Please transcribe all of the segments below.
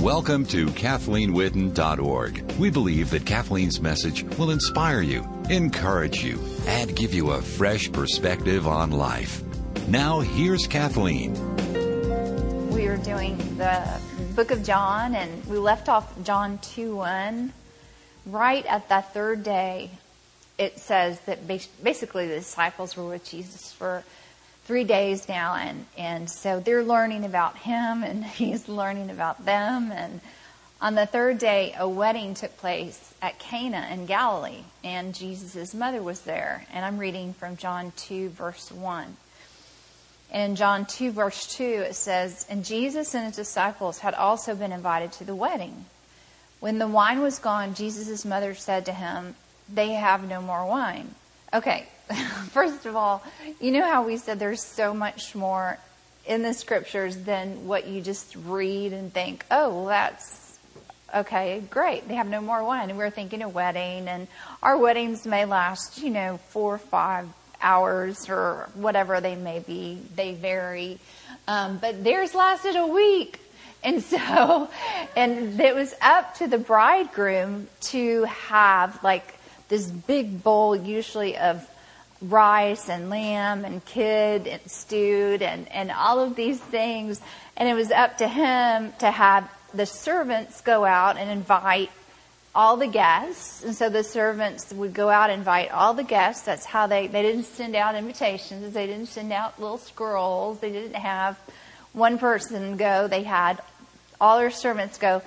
Welcome to KathleenWhitten.org. We believe that Kathleen's message will inspire you, encourage you, and give you a fresh perspective on life. Now, here's Kathleen. We are doing the book of John, and we left off John 2 1. Right at that third day, it says that basically the disciples were with Jesus for three days now, and, and so they're learning about him, and he's learning about them. And on the third day, a wedding took place at Cana in Galilee, and Jesus' mother was there. And I'm reading from John 2, verse 1. And in John 2, verse 2, it says, And Jesus and his disciples had also been invited to the wedding. When the wine was gone, Jesus' mother said to him, They have no more wine. Okay, first of all, you know how we said there's so much more in the scriptures than what you just read and think, oh, well, that's okay, great. They have no more wine. And we're thinking a wedding, and our weddings may last, you know, four or five hours or whatever they may be. They vary. Um, but theirs lasted a week. And so, and it was up to the bridegroom to have like this big bowl, usually of rice and lamb and kid and stewed and, and all of these things. And it was up to him to have the servants go out and invite all the guests. And so the servants would go out and invite all the guests. That's how they, they didn't send out invitations. They didn't send out little scrolls. They didn't have one person go. They had all their servants go.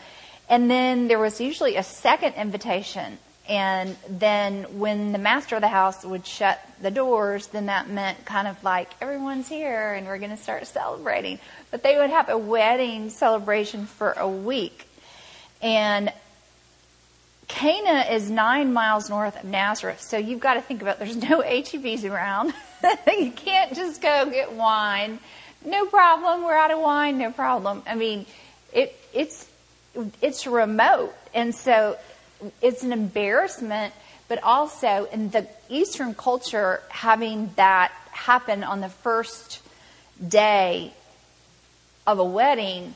And then there was usually a second invitation and then when the master of the house would shut the doors, then that meant kind of like everyone's here and we're going to start celebrating. But they would have a wedding celebration for a week. And Cana is nine miles north of Nazareth. So you've got to think about there's no HEBs around. you can't just go get wine. No problem. We're out of wine. No problem. I mean, it, it's, it's remote. And so it's an embarrassment, but also in the Eastern culture, having that happen on the first day of a wedding,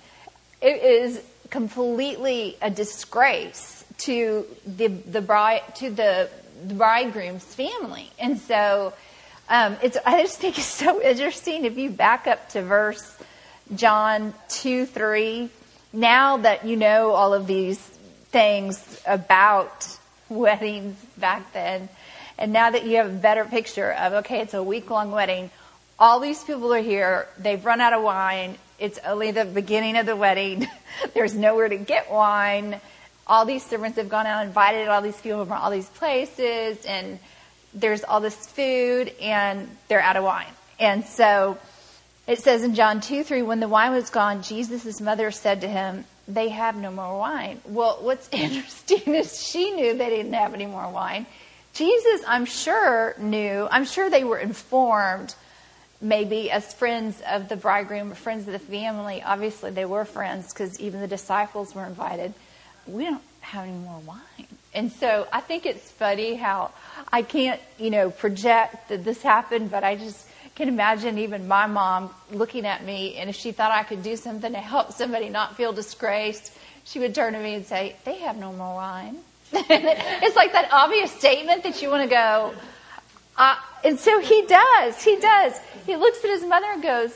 it is completely a disgrace to the the bride to the, the bridegroom's family, and so um, it's I just think it's so interesting if you back up to verse John two three. Now that you know all of these things about weddings back then. And now that you have a better picture of, okay, it's a week long wedding, all these people are here, they've run out of wine, it's only the beginning of the wedding, there's nowhere to get wine. All these servants have gone out and invited all these people from all these places, and there's all this food, and they're out of wine. And so it says in John 2 3, when the wine was gone, Jesus' mother said to him, they have no more wine. Well, what's interesting is she knew they didn't have any more wine. Jesus, I'm sure, knew, I'm sure they were informed, maybe as friends of the bridegroom, friends of the family. Obviously, they were friends because even the disciples were invited. We don't have any more wine. And so I think it's funny how I can't, you know, project that this happened, but I just can imagine even my mom looking at me, and if she thought I could do something to help somebody not feel disgraced, she would turn to me and say, They have no more wine. it's like that obvious statement that you want to go, uh, and so he does. He does. He looks at his mother and goes,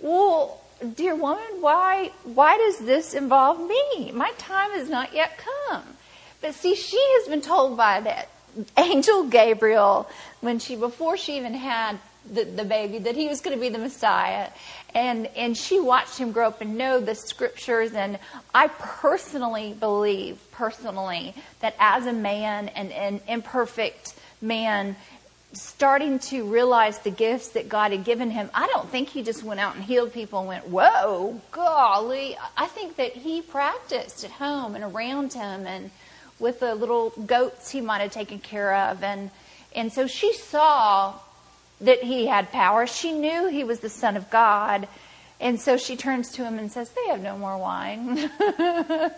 Well, dear woman, why, why does this involve me? My time has not yet come. But see, she has been told by that angel Gabriel when she, before she even had the, the baby, that he was going to be the Messiah. And, and she watched him grow up and know the scriptures. And I personally believe, personally, that as a man and an imperfect man, starting to realize the gifts that God had given him, I don't think he just went out and healed people and went, whoa, golly. I think that he practiced at home and around him and with the little goats he might have taken care of. And, and so she saw that he had power. She knew he was the Son of God. And so she turns to him and says, They have no more wine. and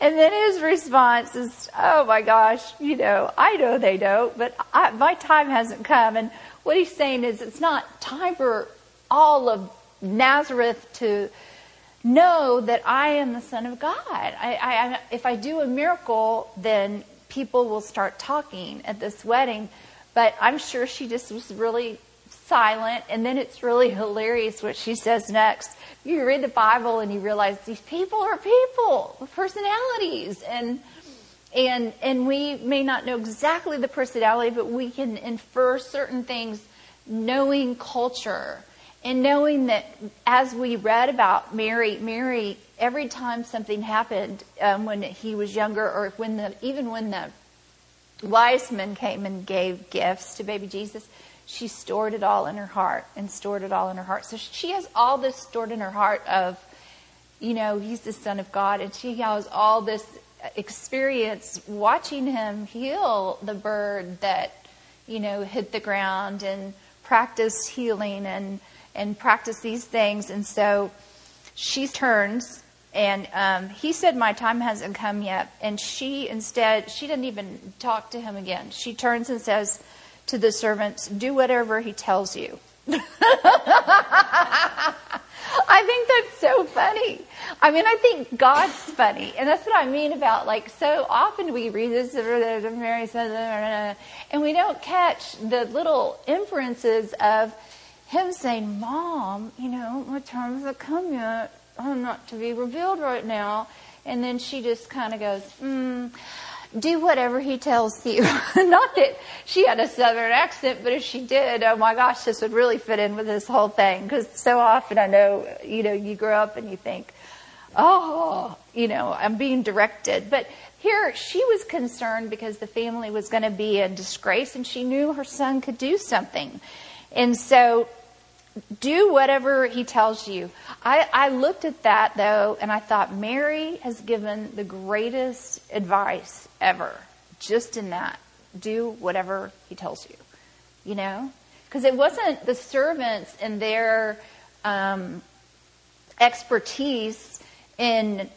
then his response is, Oh my gosh, you know, I know they don't, but I, my time hasn't come. And what he's saying is, it's not time for all of Nazareth to know that I am the Son of God. I, I, if I do a miracle, then people will start talking at this wedding. But I'm sure she just was really silent. And then it's really hilarious what she says next. You read the Bible and you realize these people are people with personalities. And, and, and we may not know exactly the personality, but we can infer certain things knowing culture and knowing that as we read about Mary, Mary, every time something happened um, when he was younger, or when the even when the wise men came and gave gifts to baby Jesus, she stored it all in her heart and stored it all in her heart. So she has all this stored in her heart of, you know, he's the son of God, and she has all this experience watching him heal the bird that, you know, hit the ground and practice healing and and practice these things. And so she turns and um, he said, My time hasn't come yet. And she instead, she didn't even talk to him again. She turns and says to the servants, Do whatever he tells you. I think that's so funny. I mean, I think God's funny. And that's what I mean about like so often we read this, and we don't catch the little inferences of him saying, Mom, you know, my time hasn't come yet. I'm not to be revealed right now. And then she just kind of goes, mm, do whatever he tells you. not that she had a southern accent, but if she did, oh my gosh, this would really fit in with this whole thing. Because so often I know, you know, you grow up and you think, oh, you know, I'm being directed. But here she was concerned because the family was going to be in disgrace and she knew her son could do something. And so do whatever he tells you. I, I looked at that though and I thought Mary has given the greatest advice ever just in that. Do whatever he tells you. You know? Because it wasn't the servants and their um, expertise in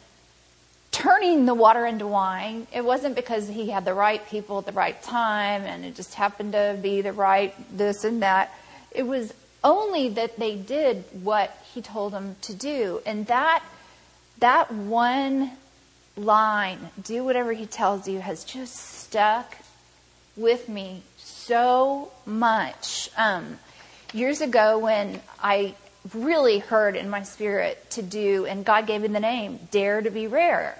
turning the water into wine. It wasn't because he had the right people at the right time and it just happened to be the right this and that. It was only that they did what he told them to do. And that, that one line, do whatever he tells you, has just stuck with me so much. Um, years ago, when I really heard in my spirit to do, and God gave me the name, Dare to Be Rare.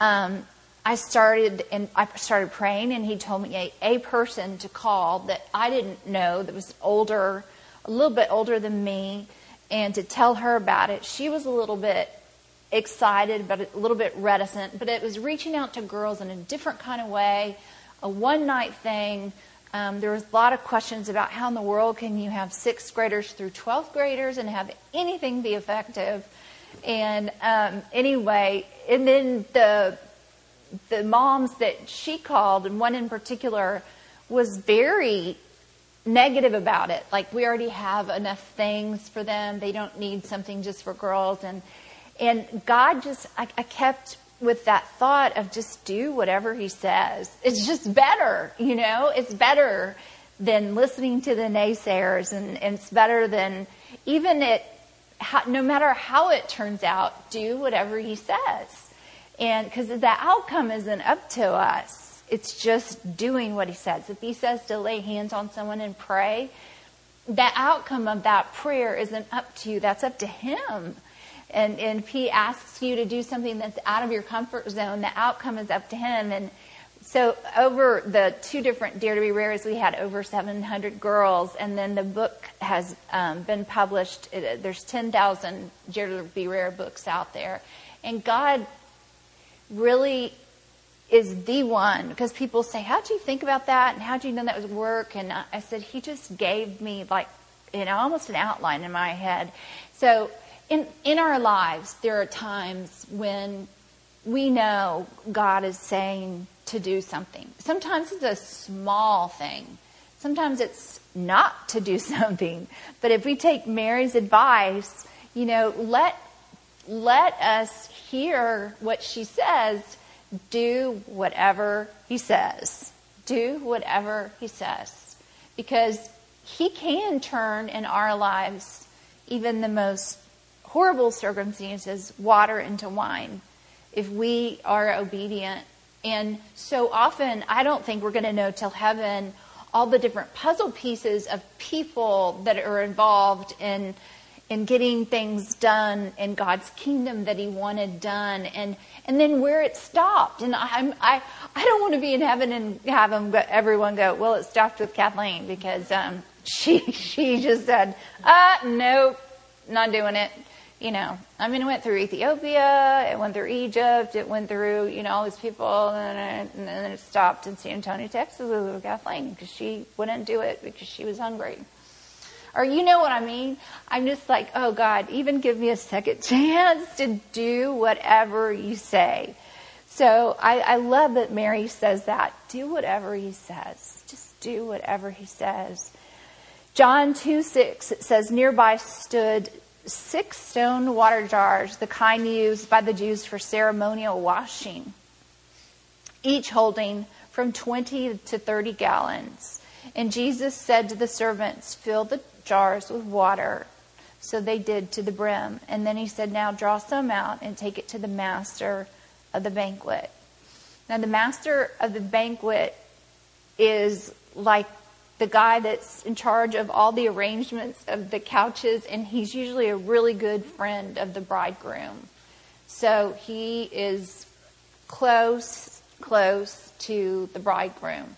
Um, I started and I started praying, and He told me a, a person to call that I didn't know that was older a little bit older than me, and to tell her about it. She was a little bit excited, but a little bit reticent, but it was reaching out to girls in a different kind of way, a one night thing. Um, there was a lot of questions about how in the world can you have sixth graders through 12th graders and have anything be effective. And um, anyway, and then the the moms that she called, and one in particular, was very negative about it. Like we already have enough things for them. They don't need something just for girls. And, and God just, I, I kept with that thought of just do whatever he says. It's just better, you know, it's better than listening to the naysayers and, and it's better than even it, how, no matter how it turns out, do whatever he says. And because the outcome isn't up to us. It's just doing what he says. If he says to lay hands on someone and pray, the outcome of that prayer isn't up to you. That's up to him. And, and if he asks you to do something that's out of your comfort zone, the outcome is up to him. And so over the two different Dare to Be Rares, we had over 700 girls, and then the book has um, been published. It, there's 10,000 Dare to Be Rare books out there, and God really is the one because people say, How'd you think about that? And how'd you know that was work? And I said, He just gave me like, you know, almost an outline in my head. So in, in our lives, there are times when we know God is saying to do something. Sometimes it's a small thing. Sometimes it's not to do something. But if we take Mary's advice, you know, let, let us hear what she says do whatever he says. Do whatever he says. Because he can turn in our lives even the most horrible circumstances, water into wine if we are obedient. And so often, I don't think we're going to know till heaven all the different puzzle pieces of people that are involved in in getting things done in God's kingdom that He wanted done, and and then where it stopped. And I'm I I don't want to be in heaven and have them go, everyone go, well, it stopped with Kathleen because um, she she just said, uh, nope, not doing it. You know, I mean, it went through Ethiopia, it went through Egypt, it went through, you know, all these people, and, and then it stopped in San Antonio, Texas with Kathleen because she wouldn't do it because she was hungry. Or you know what I mean? I'm just like, oh God, even give me a second chance to do whatever you say. So I, I love that Mary says that. Do whatever he says. Just do whatever he says. John 2 6, it says, Nearby stood six stone water jars, the kind used by the Jews for ceremonial washing, each holding from 20 to 30 gallons. And Jesus said to the servants, Fill the jars with water. So they did to the brim. And then he said, Now draw some out and take it to the master of the banquet. Now, the master of the banquet is like the guy that's in charge of all the arrangements of the couches, and he's usually a really good friend of the bridegroom. So he is close, close to the bridegroom.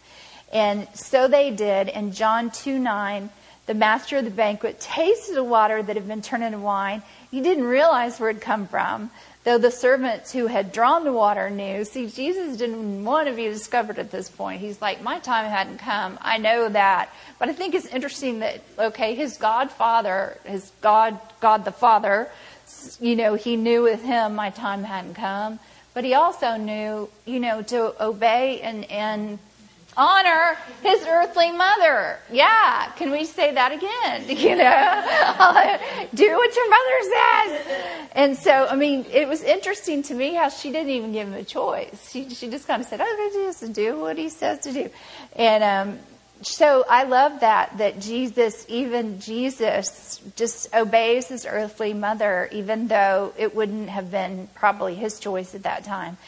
And so they did, and John 2 9, the master of the banquet tasted the water that had been turned into wine. He didn't realize where it had come from, though the servants who had drawn the water knew. See, Jesus didn't want to be discovered at this point. He's like, my time hadn't come. I know that. But I think it's interesting that, okay, his godfather, his God, God the Father, you know, he knew with him my time hadn't come. But he also knew, you know, to obey and, and honor his earthly mother. Yeah, can we say that again? You know, do what your mother says. And so, I mean, it was interesting to me how she didn't even give him a choice. She she just kind of said, "Oh, just do what he says to do," and um, so I love that that Jesus, even Jesus, just obeys his earthly mother, even though it wouldn't have been probably his choice at that time.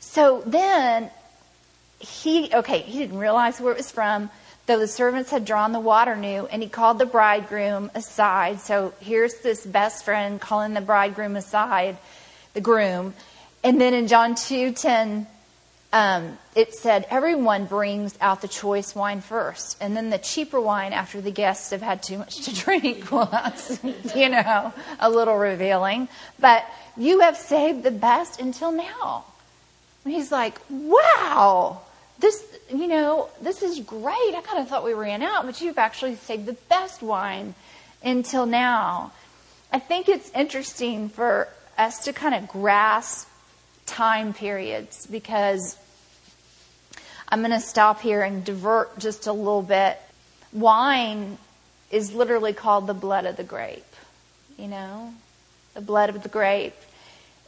So then he, okay, he didn't realize where it was from, though the servants had drawn the water knew, and he called the bridegroom aside. So here's this best friend calling the bridegroom aside, the groom. And then in John 2 10, um, it said, Everyone brings out the choice wine first, and then the cheaper wine after the guests have had too much to drink. Well, that's, you know, a little revealing. But you have saved the best until now. He's like, Wow this, you know, this is great. I kind of thought we ran out, but you've actually saved the best wine until now. I think it's interesting for us to kind of grasp time periods because I'm going to stop here and divert just a little bit. Wine is literally called the blood of the grape, you know, the blood of the grape.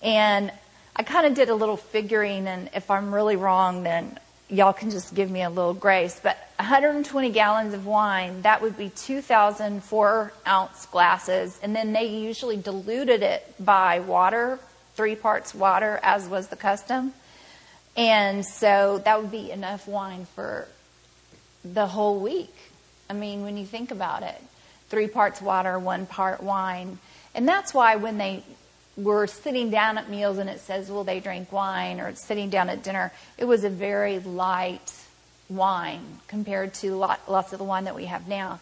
And I kind of did a little figuring, and if I'm really wrong, then y'all can just give me a little grace, but 120 gallons of wine, that would be 2,000 four ounce glasses. And then they usually diluted it by water, three parts water, as was the custom. And so that would be enough wine for the whole week. I mean, when you think about it, three parts water, one part wine. And that's why when they were sitting down at meals and it says, will they drink wine or sitting down at dinner, it was a very light wine compared to lots of the wine that we have now.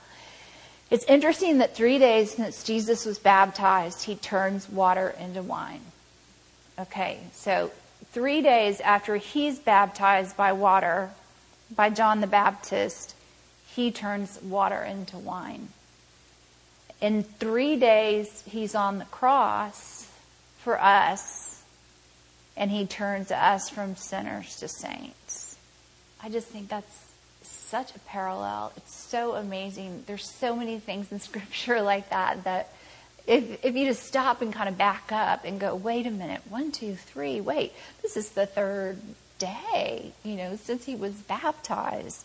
It's interesting that three days since Jesus was baptized, he turns water into wine. Okay, so three days after he's baptized by water, by John the Baptist, he turns water into wine. In three days, he's on the cross for us, and he turns us from sinners to saints. I just think that's such a parallel. It's so amazing. There's so many things in scripture like that that if, if you just stop and kind of back up and go, wait a minute, one, two, three, wait, this is the third day, you know, since he was baptized.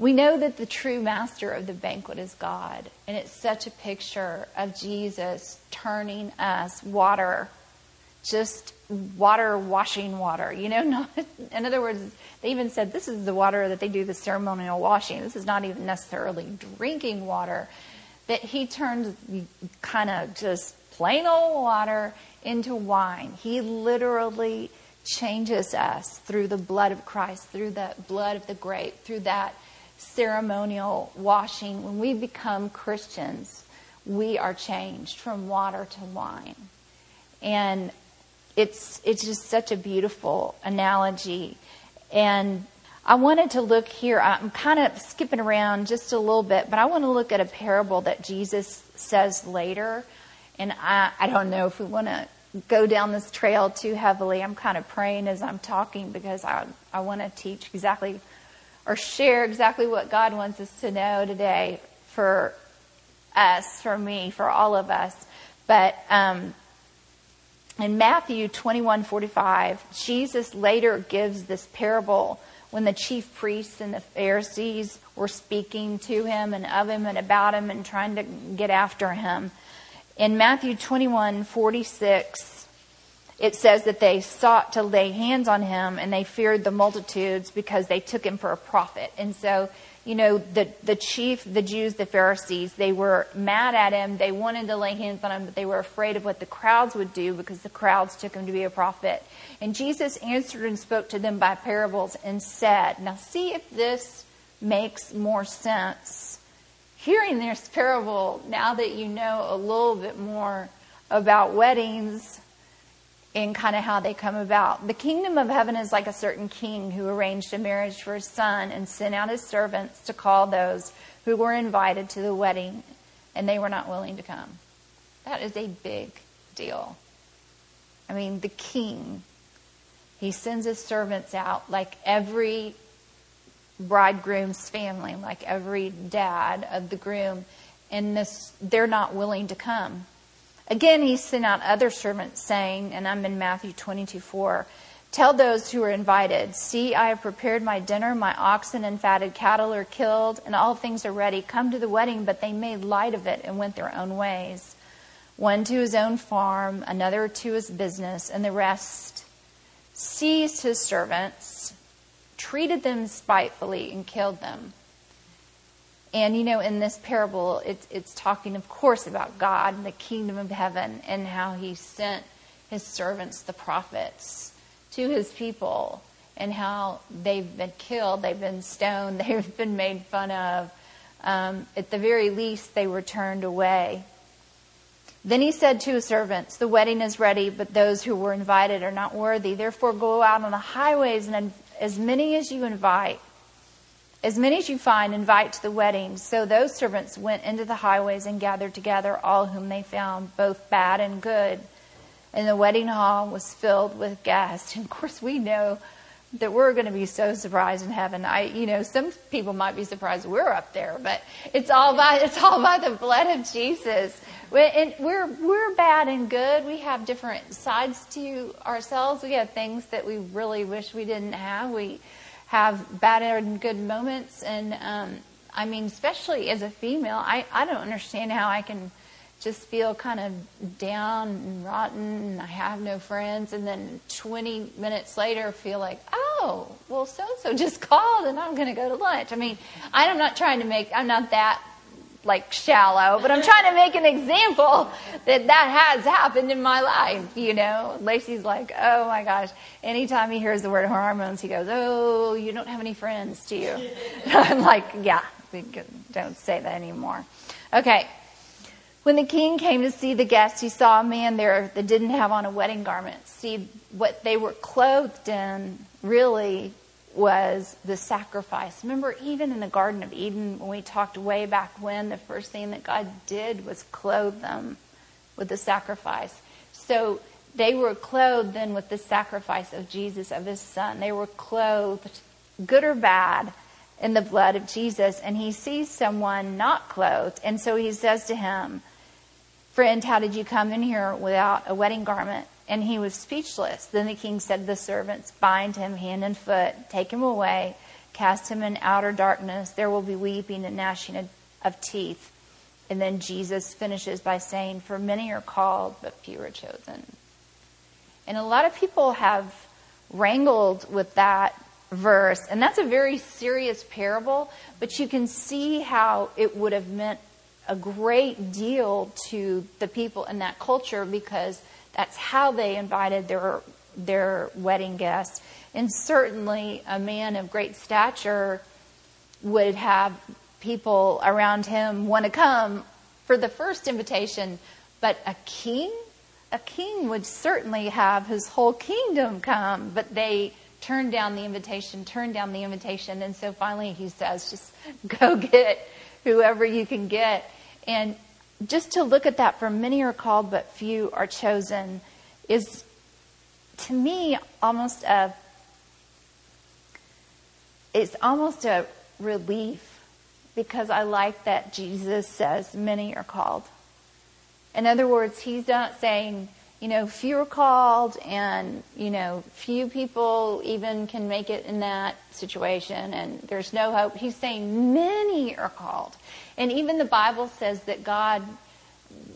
We know that the true master of the banquet is God, and it's such a picture of Jesus turning us water, just water washing water. You know, not, in other words, they even said this is the water that they do the ceremonial washing. This is not even necessarily drinking water. That he turns kind of just plain old water into wine. He literally changes us through the blood of Christ, through the blood of the grape, through that ceremonial washing. When we become Christians, we are changed from water to wine. And it's it's just such a beautiful analogy. And I wanted to look here. I'm kind of skipping around just a little bit, but I want to look at a parable that Jesus says later. And I, I don't know if we want to go down this trail too heavily. I'm kind of praying as I'm talking because I, I want to teach exactly or share exactly what God wants us to know today for us, for me, for all of us. But um, in Matthew 21:45, Jesus later gives this parable when the chief priests and the Pharisees were speaking to him and of him and about him and trying to get after him. In Matthew 21:46, it says that they sought to lay hands on him and they feared the multitudes because they took him for a prophet. And so, you know, the, the chief, the Jews, the Pharisees, they were mad at him. They wanted to lay hands on him, but they were afraid of what the crowds would do because the crowds took him to be a prophet. And Jesus answered and spoke to them by parables and said, Now see if this makes more sense. Hearing this parable, now that you know a little bit more about weddings, in kind of how they come about. The kingdom of heaven is like a certain king who arranged a marriage for his son and sent out his servants to call those who were invited to the wedding, and they were not willing to come. That is a big deal. I mean, the king, he sends his servants out like every bridegroom's family, like every dad of the groom, and this, they're not willing to come. Again, he sent out other servants, saying, and I'm in Matthew 22 4, Tell those who are invited, See, I have prepared my dinner, my oxen and fatted cattle are killed, and all things are ready. Come to the wedding, but they made light of it and went their own ways. One to his own farm, another to his business, and the rest seized his servants, treated them spitefully, and killed them. And you know, in this parable, it's, it's talking, of course, about God and the kingdom of heaven and how He sent His servants, the prophets, to His people and how they've been killed, they've been stoned, they've been made fun of. Um, at the very least, they were turned away. Then he said to his servants, The wedding is ready, but those who were invited are not worthy. Therefore, go out on the highways and as many as you invite as many as you find, invite to the wedding. So those servants went into the highways and gathered together all whom they found, both bad and good. And the wedding hall was filled with guests. And of course, we know that we're going to be so surprised in heaven. I, you know, some people might be surprised we're up there, but it's all by it's all by the blood of Jesus. We're, we're we're bad and good. We have different sides to ourselves. We have things that we really wish we didn't have. We have bad and good moments. And um, I mean, especially as a female, I, I don't understand how I can just feel kind of down and rotten and I have no friends. And then 20 minutes later, feel like, oh, well, so and so just called and I'm going to go to lunch. I mean, I'm not trying to make, I'm not that like shallow, but I'm trying to make an example that that has happened in my life. You know, Lacey's like, oh my gosh. Anytime he hears the word hormones, he goes, oh, you don't have any friends, do you? I'm like, yeah, don't say that anymore. Okay. When the king came to see the guests, he saw a man there that didn't have on a wedding garment. See, what they were clothed in really was the sacrifice. Remember, even in the Garden of Eden, when we talked way back when, the first thing that God did was clothe them with the sacrifice. So they were clothed then with the sacrifice of Jesus, of his son. They were clothed, good or bad, in the blood of Jesus. And he sees someone not clothed. And so he says to him, Friend, how did you come in here without a wedding garment? And he was speechless. Then the king said to the servants, Bind him hand and foot, take him away cast him in outer darkness. There will be weeping and gnashing of, of teeth. And then Jesus finishes by saying, For many are called, but few are chosen. And a lot of people have wrangled with that verse. And that's a very serious parable, but you can see how it would have meant a great deal to the people in that culture because that's how they invited their their wedding guests. And certainly a man of great stature would have people around him want to come for the first invitation, but a king, a king would certainly have his whole kingdom come, but they turned down the invitation, turned down the invitation, and so finally he says, just go get whoever you can get. And just to look at that, for many are called, but few are chosen, is to me almost a it's almost a relief because I like that Jesus says many are called. In other words, he's not saying, you know, few are called and, you know, few people even can make it in that situation and there's no hope. He's saying many are called. And even the Bible says that God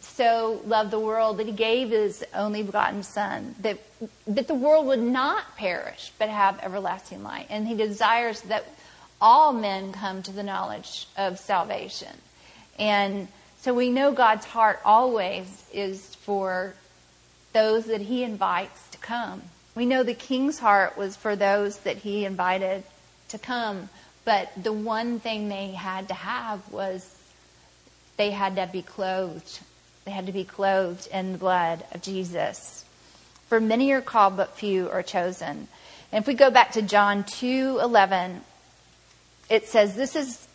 so loved the world that he gave his only begotten son that that the world would not perish but have everlasting life and he desires that all men come to the knowledge of salvation and so we know God's heart always is for those that he invites to come we know the king's heart was for those that he invited to come but the one thing they had to have was they had to be clothed. They had to be clothed in the blood of Jesus. For many are called, but few are chosen. And if we go back to John 2:11, it says this is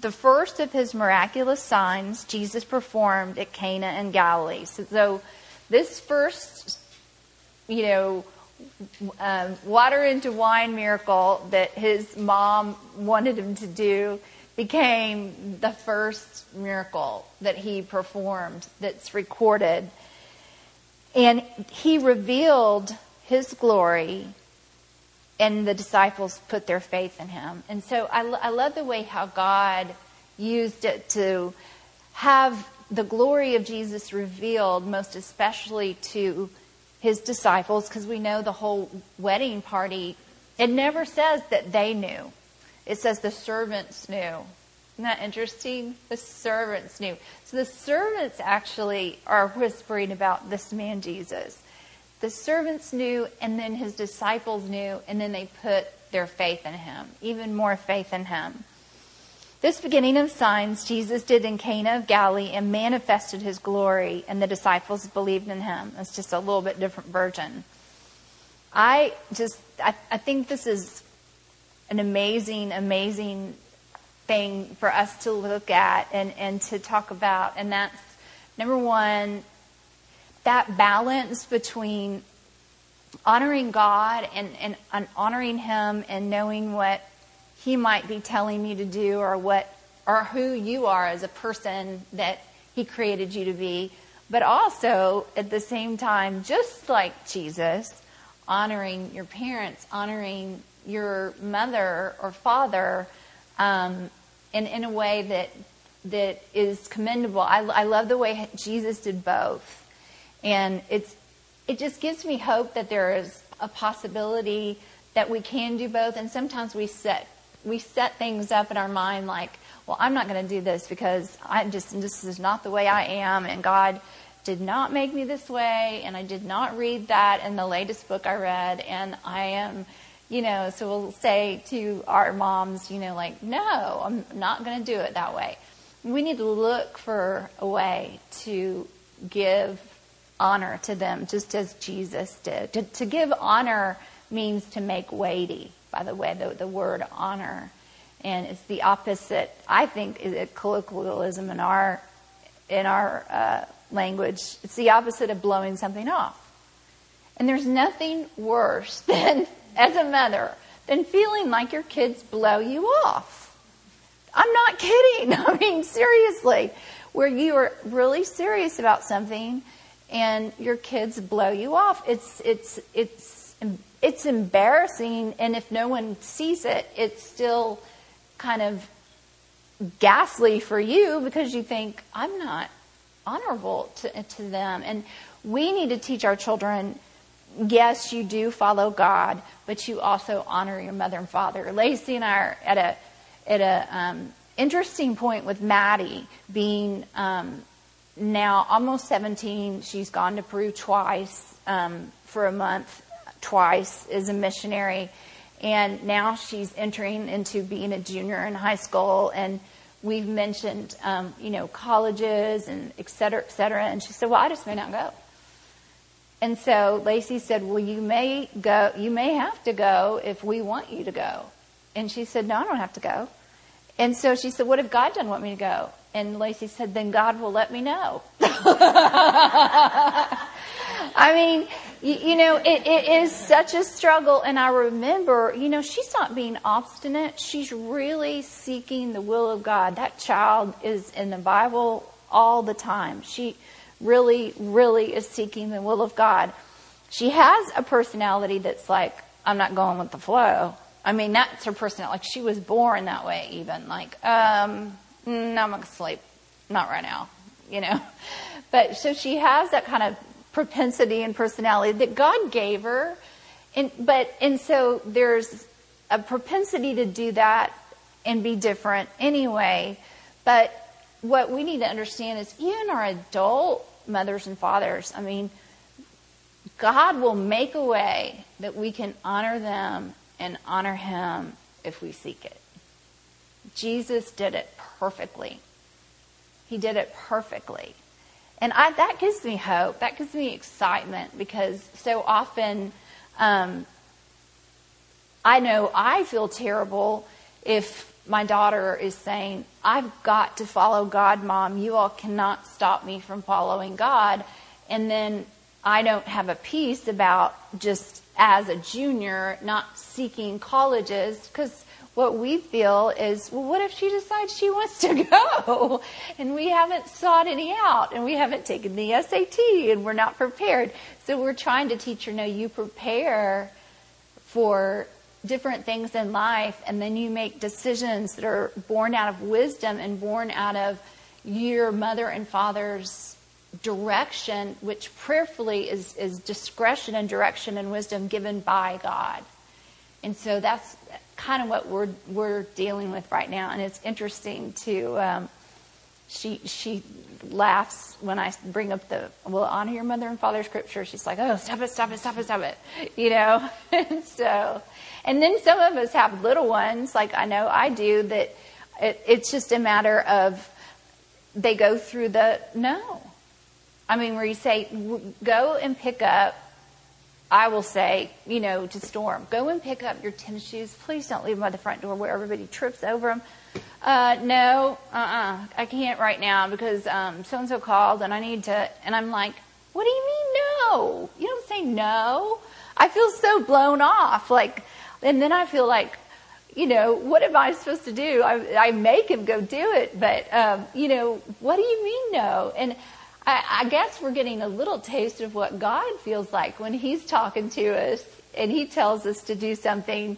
the first of his miraculous signs Jesus performed at Cana in Galilee. So, so this first, you know, um, water into wine miracle that his mom wanted him to do became the first miracle that he performed that's recorded. And he revealed his glory, and the disciples put their faith in him. And so I, I love the way how God used it to have the glory of Jesus revealed, most especially to his disciples, because we know the whole wedding party, it never says that they knew. It says the servants knew. Isn't that interesting? The servants knew. So the servants actually are whispering about this man Jesus. The servants knew, and then his disciples knew, and then they put their faith in him, even more faith in him. This beginning of signs Jesus did in Cana of Galilee and manifested his glory, and the disciples believed in him. It's just a little bit different version. I just, I, I think this is an amazing, amazing thing for us to look at and, and to talk about. And that's number one, that balance between honoring God and, and, and honoring Him and knowing what He might be telling you to do or what or who you are as a person that He created you to be. But also at the same time, just like Jesus, honoring your parents, honoring your mother or father um, in, in a way that that is commendable. I, I love the way Jesus did both, and it's it just gives me hope that there is a possibility that we can do both. And sometimes we set we set things up in our mind like, well, I'm not going to do this because I just this is not the way I am, and God did not make me this way, and I did not read that in the latest book I read, and I am you know, so we'll say to our moms, you know, like, no, I'm not going to do it that way. We need to look for a way to give honor to them, just as Jesus did. To, to give honor means to make weighty, by the way, the, the word honor. And it's the opposite, I think, is a colloquialism in our, in our uh, language. It's the opposite of blowing something off. And there's nothing worse than as a mother than feeling like your kids blow you off. I'm not kidding. I mean, seriously, where you are really serious about something and your kids blow you off. It's, it's, it's, it's embarrassing, and if no one sees it, it's still kind of ghastly for you because you think I'm not honorable to, to them. And we need to teach our children. Yes, you do follow God, but you also honor your mother and father. Lacey and I are at a at a um, interesting point with Maddie being um, now almost 17. She's gone to Peru twice um, for a month, twice as a missionary, and now she's entering into being a junior in high school. And we've mentioned, um, you know, colleges and et cetera, et cetera. And she said, "Well, I just may not go." And so Lacey said, "Well, you may go. You may have to go if we want you to go." And she said, "No, I don't have to go." And so she said, What if God doesn't want me to go? And Lacey said, Then God will let me know. I mean, you, you know, it, it is such a struggle. And I remember, you know, she's not being obstinate. She's really seeking the will of God. That child is in the Bible all the time. She really, really is seeking the will of God. She has a personality that's like, I'm not going with the flow. I mean, that's her personality. Like she was born that way, even like, um, no, I'm gonna sleep, not right now, you know. But so she has that kind of propensity and personality that God gave her, and but and so there's a propensity to do that and be different anyway. But what we need to understand is even our adult mothers and fathers, I mean, God will make a way that we can honor them and honor Him if we seek it. Jesus did it perfectly. He did it perfectly. And I, that gives me hope. That gives me excitement because so often um, I know I feel terrible if my daughter is saying, I've got to follow God, Mom. You all cannot stop me from following God. And then I don't have a peace about just as a junior not seeking colleges because what we feel is, well, what if she decides she wants to go? And we haven't sought any out and we haven't taken the SAT and we're not prepared. So we're trying to teach her, no, you prepare for different things in life and then you make decisions that are born out of wisdom and born out of your mother and father's direction, which prayerfully is, is discretion and direction and wisdom given by God. And so that's kind of what we're we're dealing with right now. And it's interesting to um, she she laughs when I bring up the well honor your mother and father scripture. She's like, oh stop it, stop it, stop it, stop it, you know. and so, and then some of us have little ones, like I know I do, that it, it's just a matter of they go through the no I mean, where you say, go and pick up, I will say, you know, to Storm, go and pick up your tennis shoes. Please don't leave them by the front door where everybody trips over them. Uh, no, uh-uh, I can't right now because um, so-and-so called and I need to, and I'm like, what do you mean no? You don't say no. I feel so blown off. Like, and then I feel like, you know, what am I supposed to do? I, I make him go do it, but, um, you know, what do you mean no? And I, I guess we're getting a little taste of what God feels like when He's talking to us and He tells us to do something,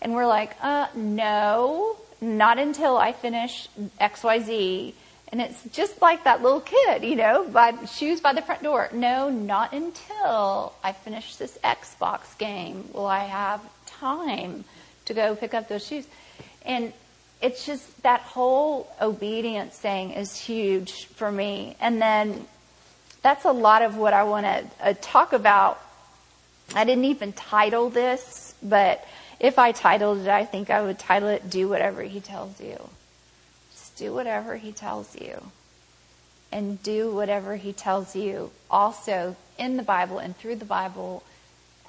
and we're like, uh, no, not until I finish X, Y, Z. And it's just like that little kid, you know, by shoes by the front door. No, not until I finish this Xbox game will I have time to go pick up those shoes. And it's just that whole obedience thing is huge for me. And then that's a lot of what I want to uh, talk about. I didn't even title this, but if I titled it, I think I would title it Do Whatever He Tells You. Just do whatever He tells you. And do whatever He tells you also in the Bible and through the Bible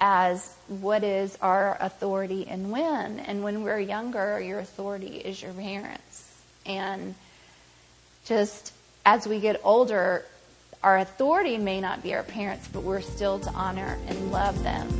as what is our authority and when. And when we're younger, your authority is your parents. And just as we get older, our authority may not be our parents, but we're still to honor and love them.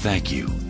Thank you